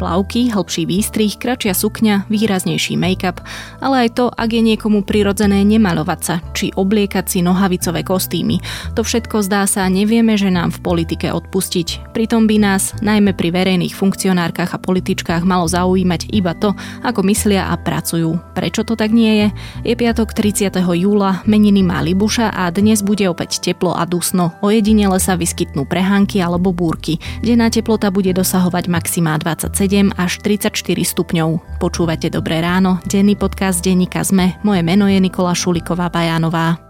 Plavky, hlbší výstrih, kračia sukňa, výraznejší make-up, ale aj to, ak je niekomu prirodzené nemalovať sa, či obliekať si nohavicové kostýmy. To všetko zdá sa nevieme, že nám v politike odpustiť. Pritom by nás, najmä pri verejných funkcionárkach a političkách, malo zaujímať iba to, ako myslia a pracujú. Prečo to tak nie je? Je piatok 30. júla, meniny má Libuša a dnes bude opäť teplo a dusno. Ojedinele sa vyskytnú prehánky alebo búrky. Denná teplota bude dosahovať maximá 27 až 34 stupňov. Počúvate Dobré ráno, denný podcast denníka ZME. Moje meno je Nikola Šuliková Bajánová.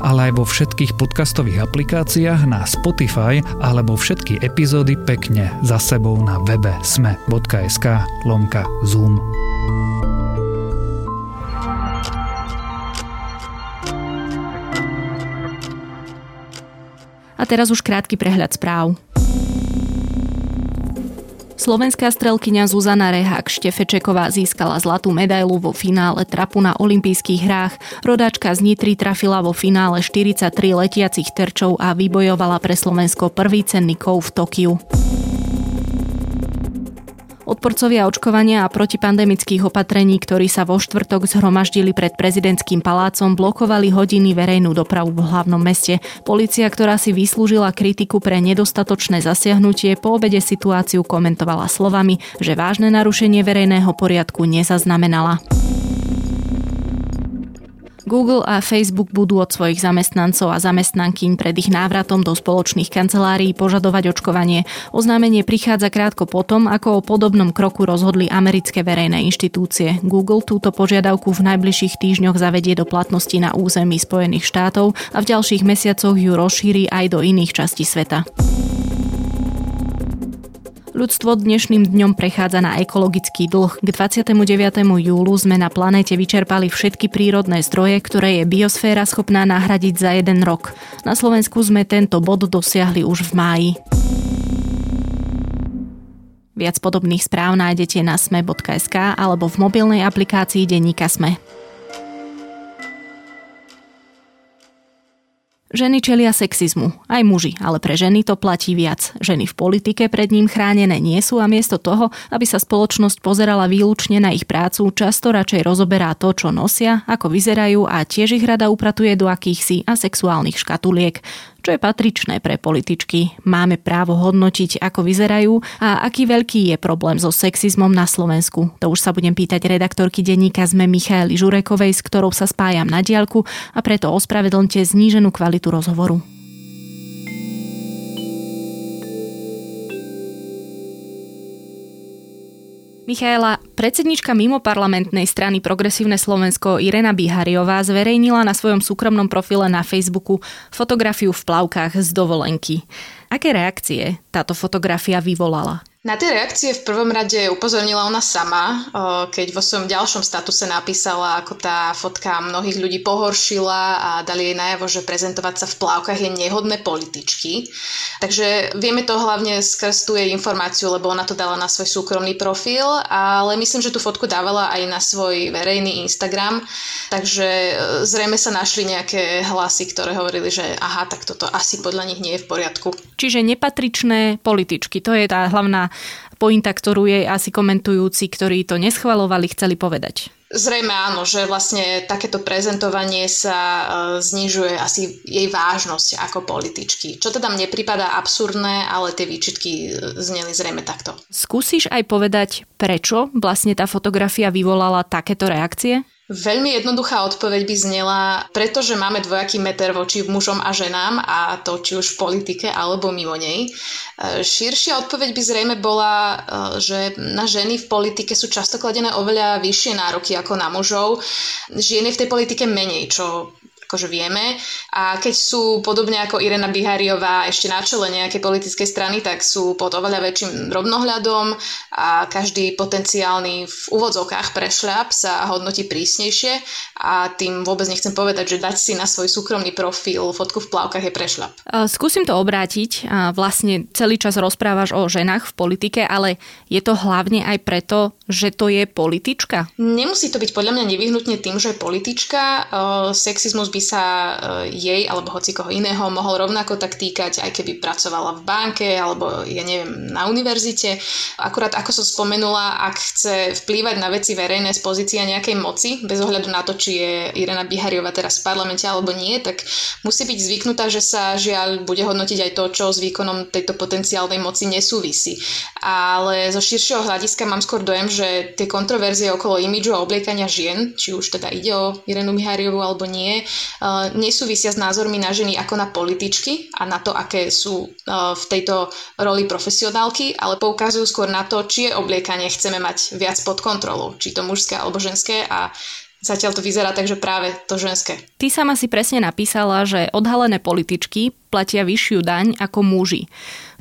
ale aj vo všetkých podcastových aplikáciách na Spotify alebo všetky epizódy pekne za sebou na webe sme.sk lomka Zoom. A teraz už krátky prehľad správ. Slovenská strelkyňa Zuzana Rehák Štefečeková získala zlatú medailu vo finále trapu na olympijských hrách. Rodáčka z Nitry trafila vo finále 43 letiacich terčov a vybojovala pre Slovensko prvý cenný kov v Tokiu. Odporcovia očkovania a protipandemických opatrení, ktorí sa vo štvrtok zhromaždili pred prezidentským palácom, blokovali hodiny verejnú dopravu v hlavnom meste. Polícia, ktorá si vyslúžila kritiku pre nedostatočné zasiahnutie, po obede situáciu komentovala slovami, že vážne narušenie verejného poriadku nezaznamenala. Google a Facebook budú od svojich zamestnancov a zamestnankyň pred ich návratom do spoločných kancelárií požadovať očkovanie. Oznámenie prichádza krátko potom, ako o podobnom kroku rozhodli americké verejné inštitúcie. Google túto požiadavku v najbližších týždňoch zavedie do platnosti na území Spojených štátov a v ďalších mesiacoch ju rozšíri aj do iných častí sveta. Ľudstvo dnešným dňom prechádza na ekologický dlh. K 29. júlu sme na planéte vyčerpali všetky prírodné zdroje, ktoré je biosféra schopná nahradiť za jeden rok. Na Slovensku sme tento bod dosiahli už v máji. Viac podobných správ nájdete na sme.sk alebo v mobilnej aplikácii Denníka Sme. Ženy čelia sexizmu, aj muži, ale pre ženy to platí viac. Ženy v politike pred ním chránené nie sú a miesto toho, aby sa spoločnosť pozerala výlučne na ich prácu, často radšej rozoberá to, čo nosia, ako vyzerajú a tiež ich rada upratuje do akýchsi asexuálnych škatuliek čo je patričné pre političky. Máme právo hodnotiť, ako vyzerajú a aký veľký je problém so sexizmom na Slovensku. To už sa budem pýtať redaktorky denníka sme Michaeli Žurekovej, s ktorou sa spájam na diálku a preto ospravedlňte zníženú kvalitu rozhovoru. Michaela, predsednička mimoparlamentnej strany Progresívne Slovensko Irena Bihariová zverejnila na svojom súkromnom profile na Facebooku fotografiu v plavkách z dovolenky. Aké reakcie táto fotografia vyvolala? Na tie reakcie v prvom rade upozornila ona sama, keď vo svojom ďalšom statuse napísala, ako tá fotka mnohých ľudí pohoršila a dali jej najavo, že prezentovať sa v plávkach je nehodné političky. Takže vieme to hlavne skrz tú jej informáciu, lebo ona to dala na svoj súkromný profil, ale myslím, že tú fotku dávala aj na svoj verejný Instagram, takže e, zrejme sa našli nejaké hlasy, ktoré hovorili, že aha, tak toto asi podľa nich nie je v poriadku. Čiže nepatričné političky, to je tá hlavná pointa, ktorú jej asi komentujúci, ktorí to neschvalovali, chceli povedať. Zrejme áno, že vlastne takéto prezentovanie sa e, znižuje asi jej vážnosť ako političky. Čo teda mne prípada absurdné, ale tie výčitky e, zneli zrejme takto. Skúsiš aj povedať, prečo vlastne tá fotografia vyvolala takéto reakcie? Veľmi jednoduchá odpoveď by znela, pretože máme dvojaký meter voči mužom a ženám a to či už v politike alebo mimo nej. E, širšia odpoveď by zrejme bola, e, že na ženy v politike sú často kladené oveľa vyššie nároky ako na mužov. Žien je v tej politike menej, čo akože vieme. A keď sú podobne ako Irena Bihariová ešte na čele nejakej politickej strany, tak sú pod oveľa väčším drobnohľadom a každý potenciálny v úvodzovkách prešľap sa hodnotí prísnejšie a tým vôbec nechcem povedať, že dať si na svoj súkromný profil fotku v plavkách je prešľap. Skúsim to obrátiť. Vlastne celý čas rozprávaš o ženách v politike, ale je to hlavne aj preto, že to je politička? Nemusí to byť podľa mňa nevyhnutne tým, že je politička. Sexizmus by sa jej alebo hoci koho iného mohol rovnako tak týkať, aj keby pracovala v banke alebo ja neviem, na univerzite. Akurát ako som spomenula, ak chce vplývať na veci verejné z pozícia nejakej moci, bez ohľadu na to, či je Irena Bihariova teraz v parlamente alebo nie, tak musí byť zvyknutá, že sa žiaľ bude hodnotiť aj to, čo s výkonom tejto potenciálnej moci nesúvisí. Ale zo širšieho hľadiska mám skôr dojem, že tie kontroverzie okolo imidžu a obliekania žien, či už teda ide o Irenu Bihariovú alebo nie, nesúvisia s názormi na ženy ako na političky a na to, aké sú v tejto roli profesionálky, ale poukazujú skôr na to, či je obliekanie chceme mať viac pod kontrolou, či to mužské alebo ženské a Zatiaľ to vyzerá tak, že práve to ženské. Ty sama si presne napísala, že odhalené političky platia vyššiu daň ako muži.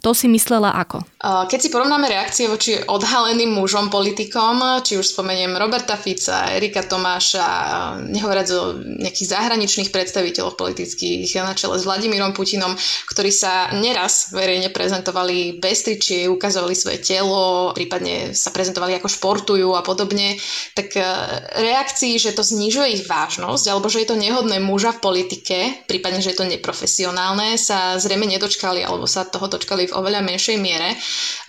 To si myslela ako? Keď si porovnáme reakcie voči odhaleným mužom politikom, či už spomeniem Roberta Fica, Erika Tomáša, nehovoriac o nejakých zahraničných predstaviteľov politických na čele s Vladimírom Putinom, ktorí sa neraz verejne prezentovali bez tričie, ukazovali svoje telo, prípadne sa prezentovali ako športujú a podobne, tak e, reakcií, že to znižuje ich vážnosť, alebo že je to nehodné muža v politike, prípadne, že je to neprofesionálne, sa zrejme nedočkali, alebo sa toho dočkali v oveľa menšej miere.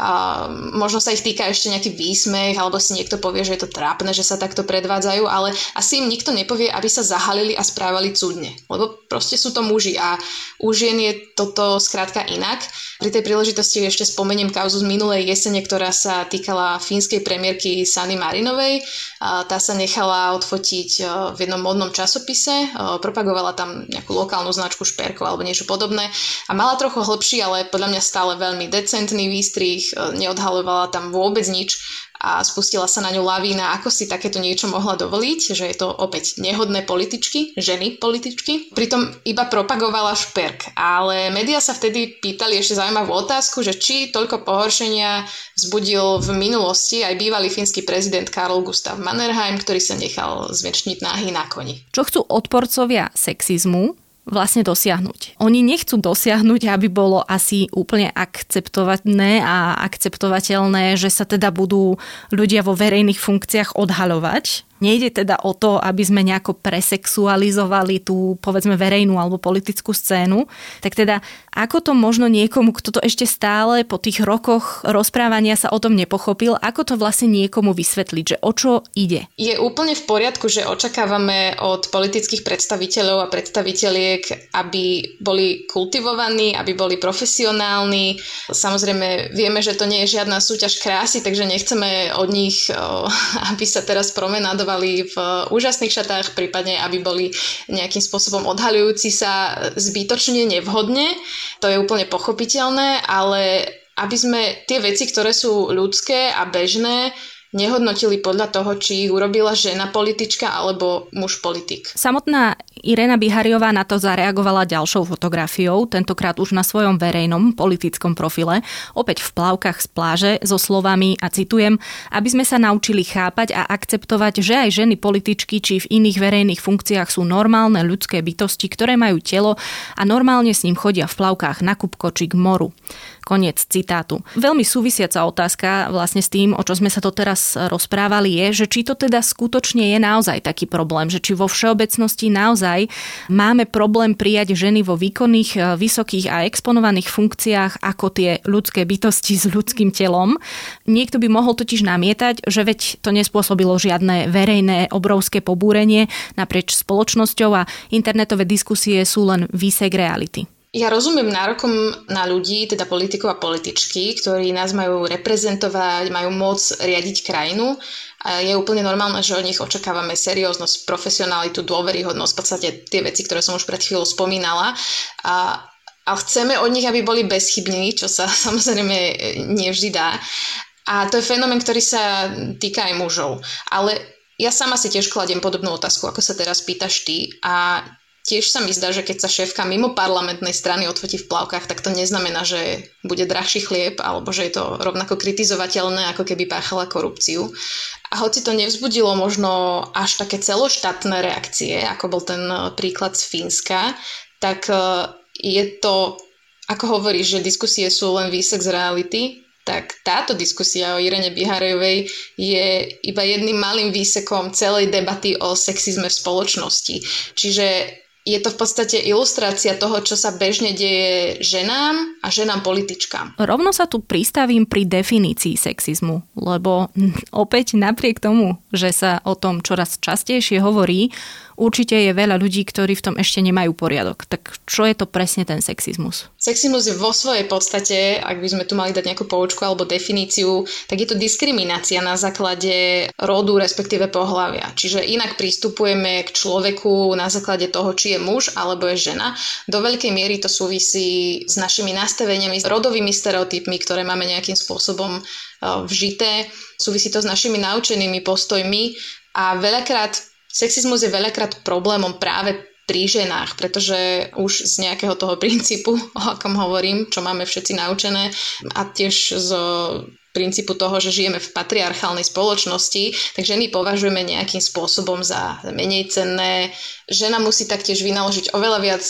A možno sa ich týka ešte nejaký výsmech, alebo si niekto povie, že je to trápne, že sa takto predvádzajú, ale asi im nikto nepovie, aby sa zahalili a správali cudne. Lebo proste sú to muži a u žien je toto skrátka inak. Pri tej príležitosti ešte spomeniem kauzu z minulej jesene, ktorá sa týkala fínskej premiérky Sany Marinovej. Tá sa nechala odfotiť e, v jednom modnom časopise, e, propagovala tam nejakú lokálnu značku šperkov alebo niečo podobné a mala trochu hlbší, ale podľa mňa stále veľmi decentný výstrih, e, neodhalovala tam vôbec nič a spustila sa na ňu lavína, ako si takéto niečo mohla dovoliť, že je to opäť nehodné političky, ženy političky. Pritom iba propagovala šperk, ale médiá sa vtedy pýtali ešte zaujímavú otázku, že či toľko pohoršenia vzbudil v minulosti aj bývalý fínsky prezident Karol Gustav Mannerheim, ktorý sa nechal zväčšniť náhy na koni. Čo chcú odporcovia sexizmu, vlastne dosiahnuť. Oni nechcú dosiahnuť, aby bolo asi úplne akceptované a akceptovateľné, že sa teda budú ľudia vo verejných funkciách odhaľovať, Nejde teda o to, aby sme nejako presexualizovali tú, povedzme, verejnú alebo politickú scénu. Tak teda, ako to možno niekomu, kto to ešte stále po tých rokoch rozprávania sa o tom nepochopil, ako to vlastne niekomu vysvetliť, že o čo ide? Je úplne v poriadku, že očakávame od politických predstaviteľov a predstaviteľiek, aby boli kultivovaní, aby boli profesionálni. Samozrejme, vieme, že to nie je žiadna súťaž krásy, takže nechceme od nich, aby sa teraz promenádovali obsadzovali v úžasných šatách, prípadne aby boli nejakým spôsobom odhaľujúci sa zbytočne nevhodne. To je úplne pochopiteľné, ale aby sme tie veci, ktoré sú ľudské a bežné, nehodnotili podľa toho, či ich urobila žena politička alebo muž politik. Samotná Irena Bihariová na to zareagovala ďalšou fotografiou, tentokrát už na svojom verejnom politickom profile, opäť v plavkách z pláže so slovami, a citujem, aby sme sa naučili chápať a akceptovať, že aj ženy političky či v iných verejných funkciách sú normálne ľudské bytosti, ktoré majú telo a normálne s ním chodia v plavkách na Kupko či k moru. Koniec citátu. Veľmi súvisiaca otázka vlastne s tým, o čo sme sa to teraz rozprávali, je, že či to teda skutočne je naozaj taký problém, že či vo všeobecnosti naozaj máme problém prijať ženy vo výkonných, e, vysokých a exponovaných funkciách ako tie ľudské bytosti s ľudským telom. Niekto by mohol totiž namietať, že veď to nespôsobilo žiadne verejné obrovské pobúrenie naprieč spoločnosťou a internetové diskusie sú len výsek reality. Ja rozumiem nárokom na ľudí, teda politikov a političky, ktorí nás majú reprezentovať, majú moc riadiť krajinu. A je úplne normálne, že od nich očakávame serióznosť, profesionalitu, dôveryhodnosť, v podstate tie veci, ktoré som už pred chvíľou spomínala. A, a chceme od nich, aby boli bezchybní, čo sa samozrejme nevždy dá. A to je fenomén, ktorý sa týka aj mužov. Ale ja sama si tiež kladiem podobnú otázku, ako sa teraz pýtaš ty. A tiež sa mi zdá, že keď sa šéfka mimo parlamentnej strany odfotí v plavkách, tak to neznamená, že bude drahší chlieb alebo že je to rovnako kritizovateľné, ako keby páchala korupciu. A hoci to nevzbudilo možno až také celoštátne reakcie, ako bol ten príklad z Fínska, tak e, je to, ako hovoríš, že diskusie sú len výsek z reality, tak táto diskusia o Irene Biharejovej je iba jedným malým výsekom celej debaty o sexizme v spoločnosti. Čiže je to v podstate ilustrácia toho, čo sa bežne deje ženám a ženám političkám. Rovno sa tu pristavím pri definícii sexizmu, lebo opäť napriek tomu, že sa o tom čoraz častejšie hovorí, určite je veľa ľudí, ktorí v tom ešte nemajú poriadok. Tak čo je to presne ten sexizmus? Sexizmus je vo svojej podstate, ak by sme tu mali dať nejakú poučku alebo definíciu, tak je to diskriminácia na základe rodu, respektíve pohľavia. Čiže inak pristupujeme k človeku na základe toho, či je muž alebo je žena. Do veľkej miery to súvisí s našimi nastaveniami, s rodovými stereotypmi, ktoré máme nejakým spôsobom e, vžité. Súvisí to s našimi naučenými postojmi a veľakrát Sexizmus je veľakrát problémom práve pri ženách, pretože už z nejakého toho princípu, o akom hovorím, čo máme všetci naučené a tiež z princípu toho, že žijeme v patriarchálnej spoločnosti, tak ženy považujeme nejakým spôsobom za menej cenné. Žena musí taktiež vynaložiť oveľa viac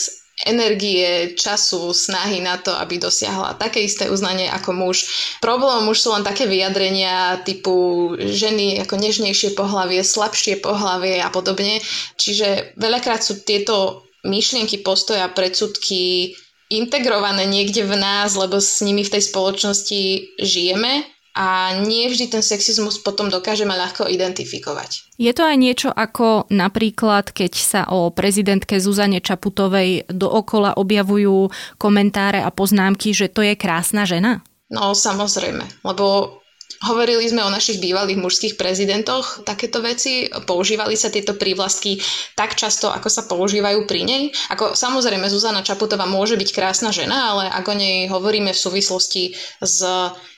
energie, času, snahy na to, aby dosiahla také isté uznanie ako muž. Problém už sú len také vyjadrenia typu ženy ako nežnejšie pohlavie, slabšie pohlavie a podobne. Čiže veľakrát sú tieto myšlienky, postoja, predsudky integrované niekde v nás, lebo s nimi v tej spoločnosti žijeme a nie vždy ten sexizmus potom dokážeme ľahko identifikovať. Je to aj niečo ako napríklad, keď sa o prezidentke Zuzane Čaputovej dookola objavujú komentáre a poznámky, že to je krásna žena? No samozrejme, lebo Hovorili sme o našich bývalých mužských prezidentoch takéto veci, používali sa tieto prívlastky tak často, ako sa používajú pri nej. Ako samozrejme Zuzana Čaputová môže byť krásna žena, ale ako nej hovoríme v súvislosti s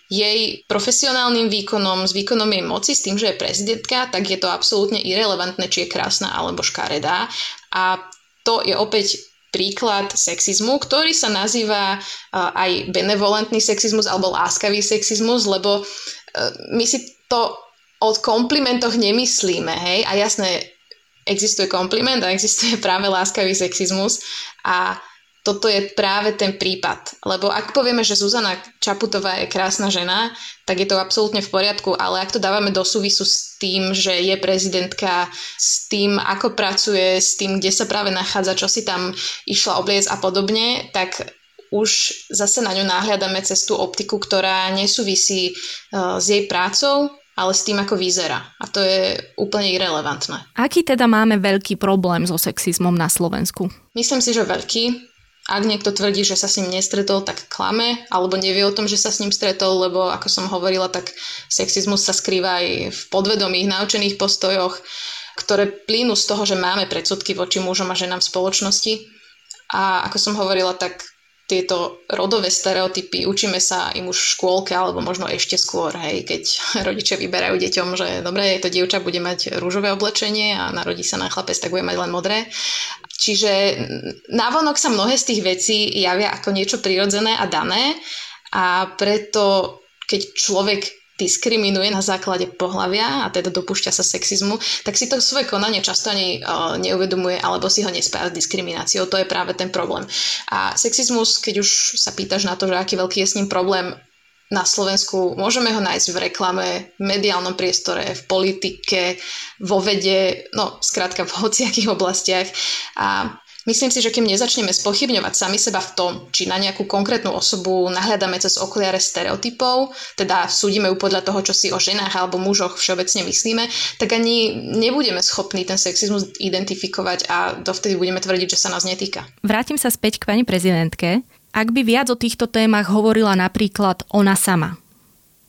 jej profesionálnym výkonom, s výkonom jej moci, s tým, že je prezidentka, tak je to absolútne irrelevantné, či je krásna alebo škaredá. A to je opäť príklad sexizmu, ktorý sa nazýva aj benevolentný sexizmus alebo láskavý sexizmus, lebo e, my si to od komplimentoch nemyslíme, hej, a jasné, existuje kompliment a existuje práve láskavý sexizmus a toto je práve ten prípad. Lebo ak povieme, že Zuzana Čaputová je krásna žena, tak je to absolútne v poriadku, ale ak to dávame do súvisu s tým, že je prezidentka, s tým, ako pracuje, s tým, kde sa práve nachádza, čo si tam išla obliec a podobne, tak už zase na ňu náhľadáme cez tú optiku, ktorá nesúvisí uh, s jej prácou, ale s tým, ako vyzerá. A to je úplne irrelevantné. Aký teda máme veľký problém so sexizmom na Slovensku? Myslím si, že veľký. Ak niekto tvrdí, že sa s ním nestretol, tak klame, alebo nevie o tom, že sa s ním stretol, lebo ako som hovorila, tak sexizmus sa skrýva aj v podvedomých, naučených postojoch, ktoré plynú z toho, že máme predsudky voči mužom a ženám v spoločnosti. A ako som hovorila, tak tieto rodové stereotypy, učíme sa im už v škôlke alebo možno ešte skôr, hej, keď rodičia vyberajú deťom, že dobre, to dievča bude mať rúžové oblečenie a narodí sa na chlapec, tak bude mať len modré. Čiže návonok sa mnohé z tých vecí javia ako niečo prirodzené a dané a preto keď človek diskriminuje na základe pohľavia a teda dopúšťa sa sexizmu, tak si to svoje konanie často ani uh, neuvedomuje alebo si ho nespája s diskrimináciou. To je práve ten problém. A sexizmus, keď už sa pýtaš na to, že aký veľký je s ním problém na Slovensku, môžeme ho nájsť v reklame, v mediálnom priestore, v politike, vo vede, no skrátka v hociakých oblastiach. A Myslím si, že kým nezačneme spochybňovať sami seba v tom, či na nejakú konkrétnu osobu nahľadáme cez okuliare stereotypov, teda súdime ju podľa toho, čo si o ženách alebo mužoch všeobecne myslíme, tak ani nebudeme schopní ten sexizmus identifikovať a dovtedy budeme tvrdiť, že sa nás netýka. Vrátim sa späť k pani prezidentke. Ak by viac o týchto témach hovorila napríklad ona sama,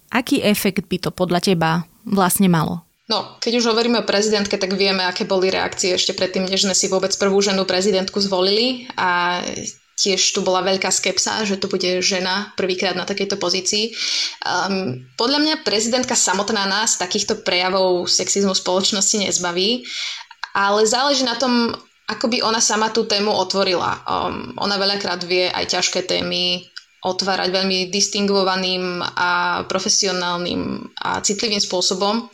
aký efekt by to podľa teba vlastne malo? No, keď už hovoríme o prezidentke, tak vieme, aké boli reakcie ešte predtým, než sme si vôbec prvú ženu prezidentku zvolili a tiež tu bola veľká skepsa, že to bude žena prvýkrát na takejto pozícii. Um, podľa mňa prezidentka samotná nás takýchto prejavov sexizmu spoločnosti nezbaví, ale záleží na tom, ako by ona sama tú tému otvorila. Um, ona veľakrát vie aj ťažké témy otvárať veľmi distingovaným a profesionálnym a citlivým spôsobom.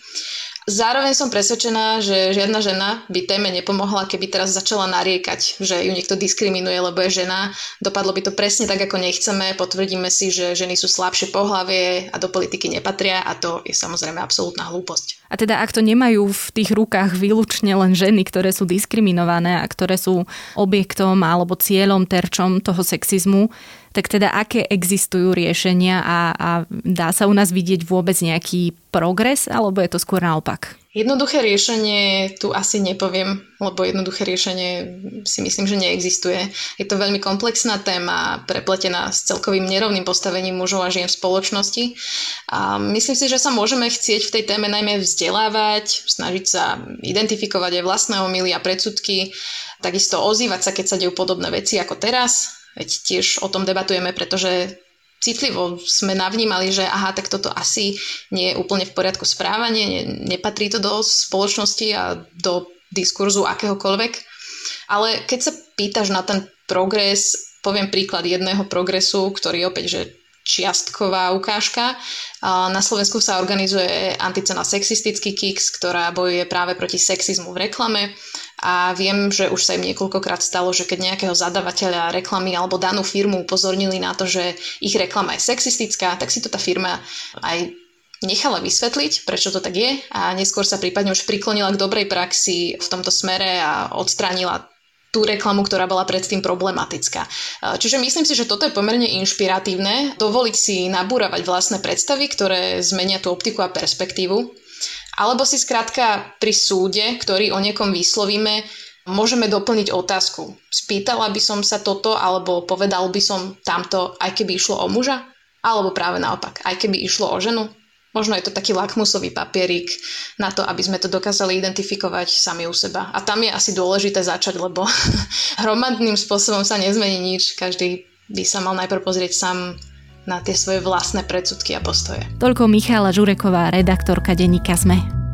Zároveň som presvedčená, že žiadna žena by téme nepomohla, keby teraz začala nariekať, že ju niekto diskriminuje, lebo je žena. Dopadlo by to presne tak, ako nechceme. Potvrdíme si, že ženy sú slabšie pohlavie a do politiky nepatria a to je samozrejme absolútna hlúposť. A teda ak to nemajú v tých rukách výlučne len ženy, ktoré sú diskriminované a ktoré sú objektom alebo cieľom, terčom toho sexizmu, tak teda aké existujú riešenia a, a dá sa u nás vidieť vôbec nejaký progres, alebo je to skôr naopak? Jednoduché riešenie tu asi nepoviem, lebo jednoduché riešenie si myslím, že neexistuje. Je to veľmi komplexná téma, prepletená s celkovým nerovným postavením mužov a žien v spoločnosti. A myslím si, že sa môžeme chcieť v tej téme najmä vzdelávať, snažiť sa identifikovať aj vlastné omily a predsudky, takisto ozývať sa, keď sa dejú podobné veci ako teraz, Veď tiež o tom debatujeme, pretože citlivo sme navnímali, že aha, tak toto asi nie je úplne v poriadku správanie, ne, nepatrí to do spoločnosti a do diskurzu akéhokoľvek. Ale keď sa pýtaš na ten progres, poviem príklad jedného progresu, ktorý opäť, že čiastková ukážka. Na Slovensku sa organizuje anticena sexistický Kix, ktorá bojuje práve proti sexizmu v reklame a viem, že už sa im niekoľkokrát stalo, že keď nejakého zadavateľa reklamy alebo danú firmu upozornili na to, že ich reklama je sexistická, tak si to tá firma aj nechala vysvetliť, prečo to tak je a neskôr sa prípadne už priklonila k dobrej praxi v tomto smere a odstránila tú reklamu, ktorá bola predtým problematická. Čiže myslím si, že toto je pomerne inšpiratívne, dovoliť si nabúravať vlastné predstavy, ktoré zmenia tú optiku a perspektívu alebo si skrátka pri súde, ktorý o niekom vyslovíme, môžeme doplniť otázku. Spýtala by som sa toto, alebo povedal by som tamto, aj keby išlo o muža? Alebo práve naopak, aj keby išlo o ženu? Možno je to taký lakmusový papierik na to, aby sme to dokázali identifikovať sami u seba. A tam je asi dôležité začať, lebo hromadným spôsobom sa nezmení nič. Každý by sa mal najprv pozrieť sám na tie svoje vlastné predsudky a postoje. Toľko Michála Žureková, redaktorka denníka ZME.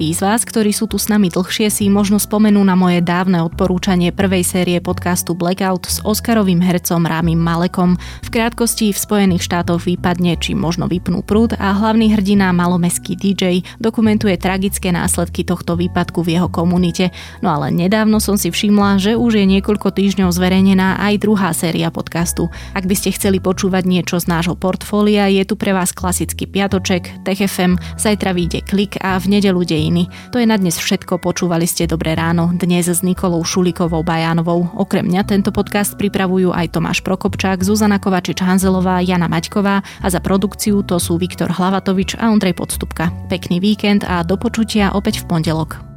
Tí z vás, ktorí sú tu s nami dlhšie, si možno spomenú na moje dávne odporúčanie prvej série podcastu Blackout s Oscarovým hercom Rámim Malekom. V krátkosti v Spojených štátoch vypadne, či možno vypnú prúd a hlavný hrdina malomeský DJ dokumentuje tragické následky tohto výpadku v jeho komunite. No ale nedávno som si všimla, že už je niekoľko týždňov zverejnená aj druhá séria podcastu. Ak by ste chceli počúvať niečo z nášho portfólia, je tu pre vás klasický piatoček, TechFM, zajtra vyjde klik a v nedelu dej iný. To je na dnes všetko, počúvali ste Dobré ráno, dnes s Nikolou Šulikovou Bajánovou. Okrem mňa tento podcast pripravujú aj Tomáš Prokopčák, Zuzana Kovačič-Hanzelová, Jana Maťková a za produkciu to sú Viktor Hlavatovič a Ondrej Podstupka. Pekný víkend a do počutia opäť v pondelok.